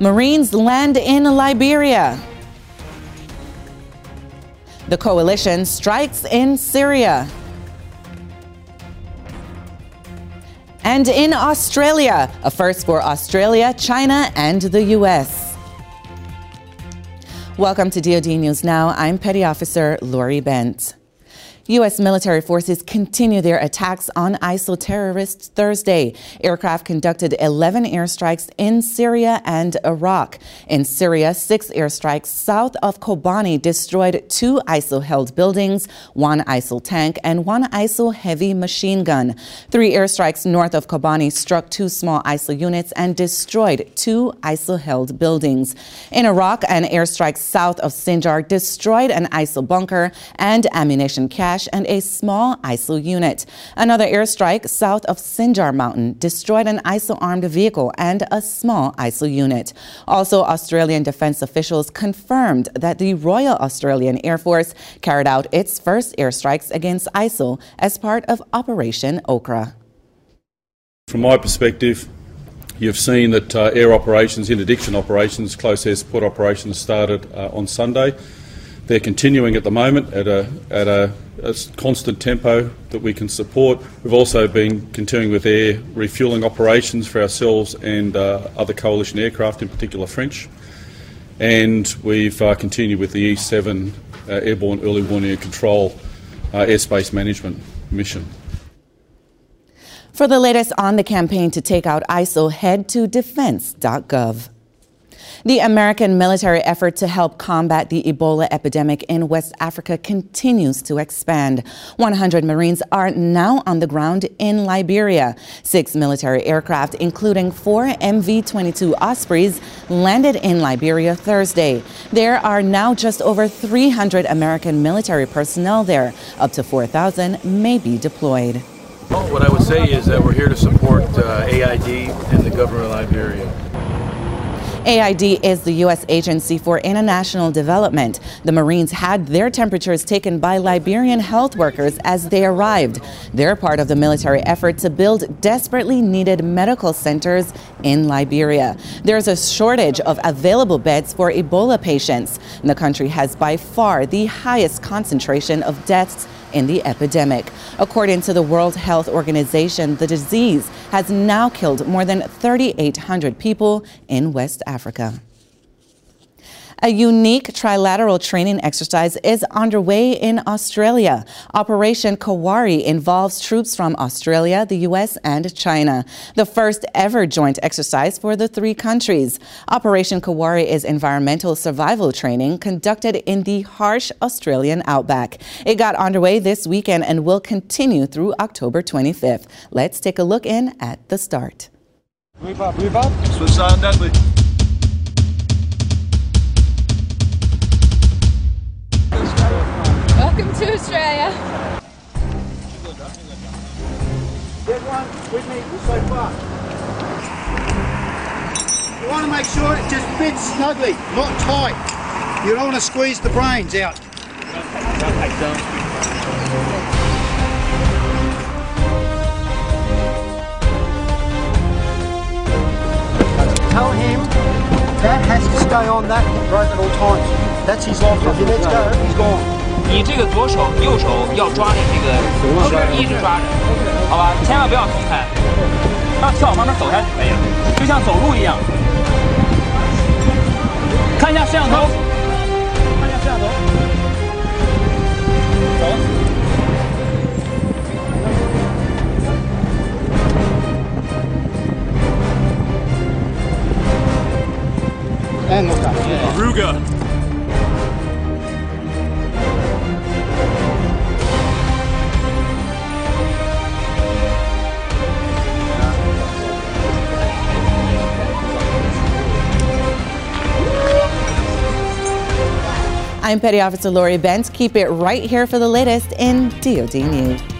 Marines land in Liberia. The coalition strikes in Syria. And in Australia, a first for Australia, China, and the U.S. Welcome to DoD News Now. I'm Petty Officer Lori Bent. U.S. military forces continue their attacks on ISIL terrorists Thursday. Aircraft conducted 11 airstrikes in Syria and Iraq. In Syria, six airstrikes south of Kobani destroyed two ISIL held buildings, one ISIL tank, and one ISIL heavy machine gun. Three airstrikes north of Kobani struck two small ISIL units and destroyed two ISIL held buildings. In Iraq, an airstrike south of Sinjar destroyed an ISIL bunker and ammunition cache and a small ISIL unit. Another airstrike south of Sinjar Mountain destroyed an ISIL armed vehicle and a small ISIL unit. Also, Australian defense officials confirmed that the Royal Australian Air Force carried out its first airstrikes against ISIL as part of Operation Okra. From my perspective, You've seen that uh, air operations, interdiction operations, close air support operations started uh, on Sunday. They're continuing at the moment at a, at a, a, constant tempo that we can support. We've also been continuing with air refueling operations for ourselves and uh, other coalition aircraft, in particular French. And we've uh, continued with the E7 uh, Airborne Early Warning and Control uh, Airspace Management mission. For the latest on the campaign to take out ISIL, head to defense.gov. The American military effort to help combat the Ebola epidemic in West Africa continues to expand. 100 Marines are now on the ground in Liberia. Six military aircraft, including four MV 22 Ospreys, landed in Liberia Thursday. There are now just over 300 American military personnel there. Up to 4,000 may be deployed. Well, what I would say is that we're here to support uh, AID and the government of Liberia. AID is the U.S. Agency for International Development. The Marines had their temperatures taken by Liberian health workers as they arrived. They're part of the military effort to build desperately needed medical centers in Liberia. There's a shortage of available beds for Ebola patients. The country has by far the highest concentration of deaths in the epidemic. According to the World Health Organization, the disease has now killed more than 3,800 people in West Africa. A unique trilateral training exercise is underway in Australia. Operation Kowari involves troops from Australia, the U.S., and China. The first ever joint exercise for the three countries. Operation Kowari is environmental survival training conducted in the harsh Australian outback. It got underway this weekend and will continue through October 25th. Let's take a look in at the start. Move up, move up. Switch side, Dudley. Welcome to Australia. Everyone with me so far. You want to make sure it just fits snugly, not tight. You don't want to squeeze the brains out. Tell him that has to stay on that rope at all times. That's his life. If he lets go, he's gone. 你这个左手、右手要抓着这个，一直抓着，好吧？千万不要松开，让跳往旁边走下去可以了，就像走路一样。看一下摄像头，看一下摄像头，走。And I'm Petty Officer Lori Bent. Keep it right here for the latest in DoD News.